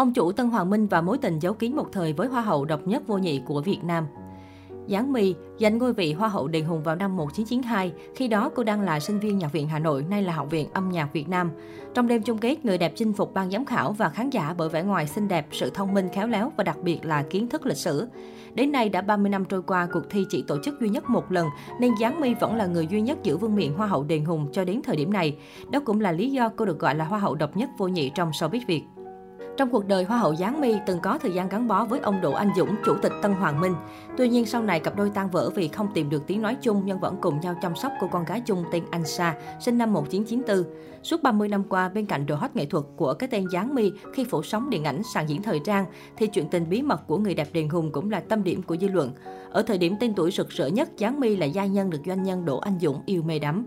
Ông chủ Tân Hoàng Minh và mối tình giấu kín một thời với hoa hậu độc nhất vô nhị của Việt Nam. Giáng My giành ngôi vị Hoa hậu Đền Hùng vào năm 1992, khi đó cô đang là sinh viên Nhạc viện Hà Nội, nay là Học viện Âm nhạc Việt Nam. Trong đêm chung kết, người đẹp chinh phục ban giám khảo và khán giả bởi vẻ ngoài xinh đẹp, sự thông minh khéo léo và đặc biệt là kiến thức lịch sử. Đến nay đã 30 năm trôi qua, cuộc thi chỉ tổ chức duy nhất một lần, nên Giáng My vẫn là người duy nhất giữ vương miện Hoa hậu Đền Hùng cho đến thời điểm này. Đó cũng là lý do cô được gọi là Hoa hậu độc nhất vô nhị trong showbiz Việt. Trong cuộc đời Hoa hậu Giáng My từng có thời gian gắn bó với ông Đỗ Anh Dũng, chủ tịch Tân Hoàng Minh. Tuy nhiên sau này cặp đôi tan vỡ vì không tìm được tiếng nói chung nhưng vẫn cùng nhau chăm sóc cô con gái chung tên Anh Sa, sinh năm 1994. Suốt 30 năm qua, bên cạnh đồ hot nghệ thuật của cái tên Giáng My khi phủ sóng điện ảnh sàn diễn thời trang, thì chuyện tình bí mật của người đẹp Đền Hùng cũng là tâm điểm của dư luận. Ở thời điểm tên tuổi rực rỡ nhất, Giáng My là gia nhân được doanh nhân Đỗ Anh Dũng yêu mê đắm.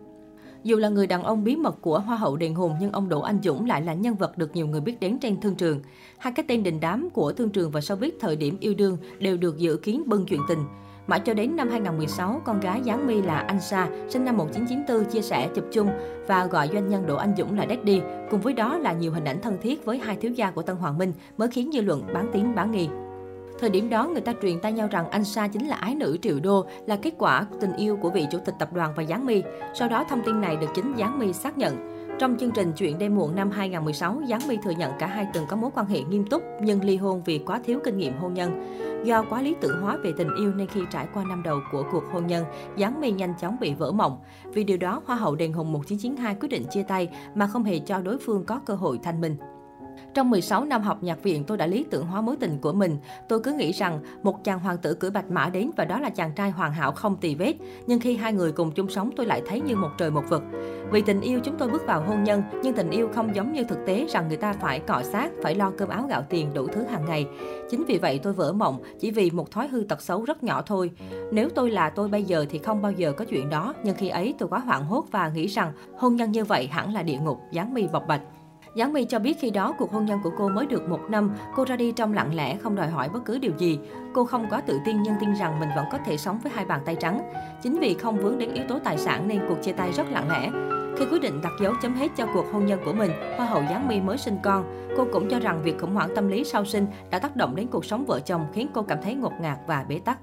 Dù là người đàn ông bí mật của Hoa hậu Đền Hùng nhưng ông Đỗ Anh Dũng lại là nhân vật được nhiều người biết đến trên thương trường. Hai cái tên đình đám của thương trường và showbiz thời điểm yêu đương đều được dự kiến bưng chuyện tình. Mãi cho đến năm 2016, con gái Giáng My là Anh Sa, sinh năm 1994, chia sẻ chụp chung và gọi doanh nhân Đỗ Anh Dũng là Daddy. Cùng với đó là nhiều hình ảnh thân thiết với hai thiếu gia của Tân Hoàng Minh mới khiến dư luận bán tiếng bán nghi. Thời điểm đó, người ta truyền tay nhau rằng anh Sa chính là ái nữ triệu đô, là kết quả tình yêu của vị chủ tịch tập đoàn và Giáng My. Sau đó, thông tin này được chính Giáng My xác nhận. Trong chương trình Chuyện đêm muộn năm 2016, Giáng My thừa nhận cả hai từng có mối quan hệ nghiêm túc nhưng ly hôn vì quá thiếu kinh nghiệm hôn nhân. Do quá lý tưởng hóa về tình yêu nên khi trải qua năm đầu của cuộc hôn nhân, Giáng My nhanh chóng bị vỡ mộng. Vì điều đó, Hoa hậu Đền Hùng 1992 quyết định chia tay mà không hề cho đối phương có cơ hội thanh minh. Trong 16 năm học nhạc viện, tôi đã lý tưởng hóa mối tình của mình. Tôi cứ nghĩ rằng một chàng hoàng tử cưỡi bạch mã đến và đó là chàng trai hoàn hảo không tì vết. Nhưng khi hai người cùng chung sống, tôi lại thấy như một trời một vực. Vì tình yêu chúng tôi bước vào hôn nhân, nhưng tình yêu không giống như thực tế rằng người ta phải cọ sát, phải lo cơm áo gạo tiền đủ thứ hàng ngày. Chính vì vậy tôi vỡ mộng, chỉ vì một thói hư tật xấu rất nhỏ thôi. Nếu tôi là tôi bây giờ thì không bao giờ có chuyện đó, nhưng khi ấy tôi quá hoảng hốt và nghĩ rằng hôn nhân như vậy hẳn là địa ngục, dáng mi bọc bạch. Giáng My cho biết khi đó cuộc hôn nhân của cô mới được một năm, cô ra đi trong lặng lẽ, không đòi hỏi bất cứ điều gì. Cô không quá tự tin nhưng tin rằng mình vẫn có thể sống với hai bàn tay trắng. Chính vì không vướng đến yếu tố tài sản nên cuộc chia tay rất lặng lẽ. Khi quyết định đặt dấu chấm hết cho cuộc hôn nhân của mình, Hoa hậu Giáng My mới sinh con. Cô cũng cho rằng việc khủng hoảng tâm lý sau sinh đã tác động đến cuộc sống vợ chồng khiến cô cảm thấy ngột ngạt và bế tắc.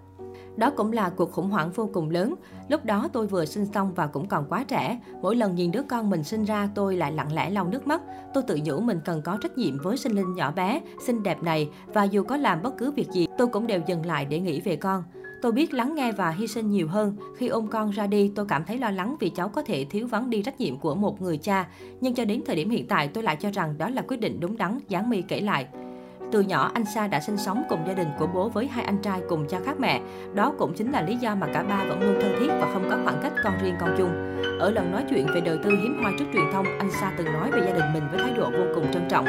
Đó cũng là cuộc khủng hoảng vô cùng lớn. Lúc đó tôi vừa sinh xong và cũng còn quá trẻ. Mỗi lần nhìn đứa con mình sinh ra tôi lại lặng lẽ lau nước mắt. Tôi tự nhủ mình cần có trách nhiệm với sinh linh nhỏ bé, xinh đẹp này và dù có làm bất cứ việc gì, tôi cũng đều dừng lại để nghĩ về con. Tôi biết lắng nghe và hy sinh nhiều hơn. Khi ôm con ra đi, tôi cảm thấy lo lắng vì cháu có thể thiếu vắng đi trách nhiệm của một người cha. Nhưng cho đến thời điểm hiện tại, tôi lại cho rằng đó là quyết định đúng đắn, Giáng My kể lại. Từ nhỏ, anh Sa đã sinh sống cùng gia đình của bố với hai anh trai cùng cha khác mẹ. Đó cũng chính là lý do mà cả ba vẫn luôn thân thiết và không có khoảng cách con riêng con chung. Ở lần nói chuyện về đời tư hiếm hoi trước truyền thông, anh Sa từng nói về gia đình mình với thái độ vô cùng trân trọng.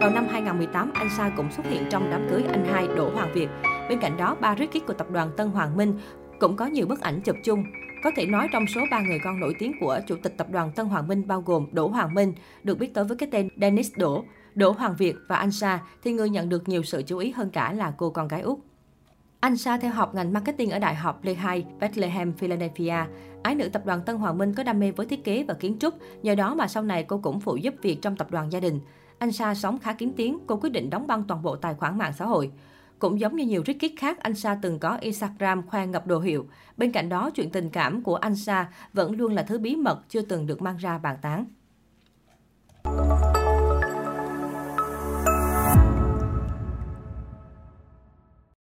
Vào năm 2018, anh Sa cũng xuất hiện trong đám cưới anh hai Đỗ Hoàng Việt. Bên cạnh đó, ba rít của tập đoàn Tân Hoàng Minh cũng có nhiều bức ảnh chụp chung. Có thể nói trong số 3 người con nổi tiếng của Chủ tịch Tập đoàn Tân Hoàng Minh bao gồm Đỗ Hoàng Minh, được biết tới với cái tên Dennis Đỗ, Đỗ Hoàng Việt và Anh Sa, thì người nhận được nhiều sự chú ý hơn cả là cô con gái Úc. Anh Sa theo học ngành marketing ở Đại học Lehigh, Bethlehem, Philadelphia. Ái nữ tập đoàn Tân Hoàng Minh có đam mê với thiết kế và kiến trúc, nhờ đó mà sau này cô cũng phụ giúp việc trong tập đoàn gia đình. Anh Sa sống khá kín tiếng, cô quyết định đóng băng toàn bộ tài khoản mạng xã hội. Cũng giống như nhiều Ricky khác, anh Sa từng có Instagram khoe ngập đồ hiệu. Bên cạnh đó, chuyện tình cảm của anh Sa vẫn luôn là thứ bí mật chưa từng được mang ra bàn tán.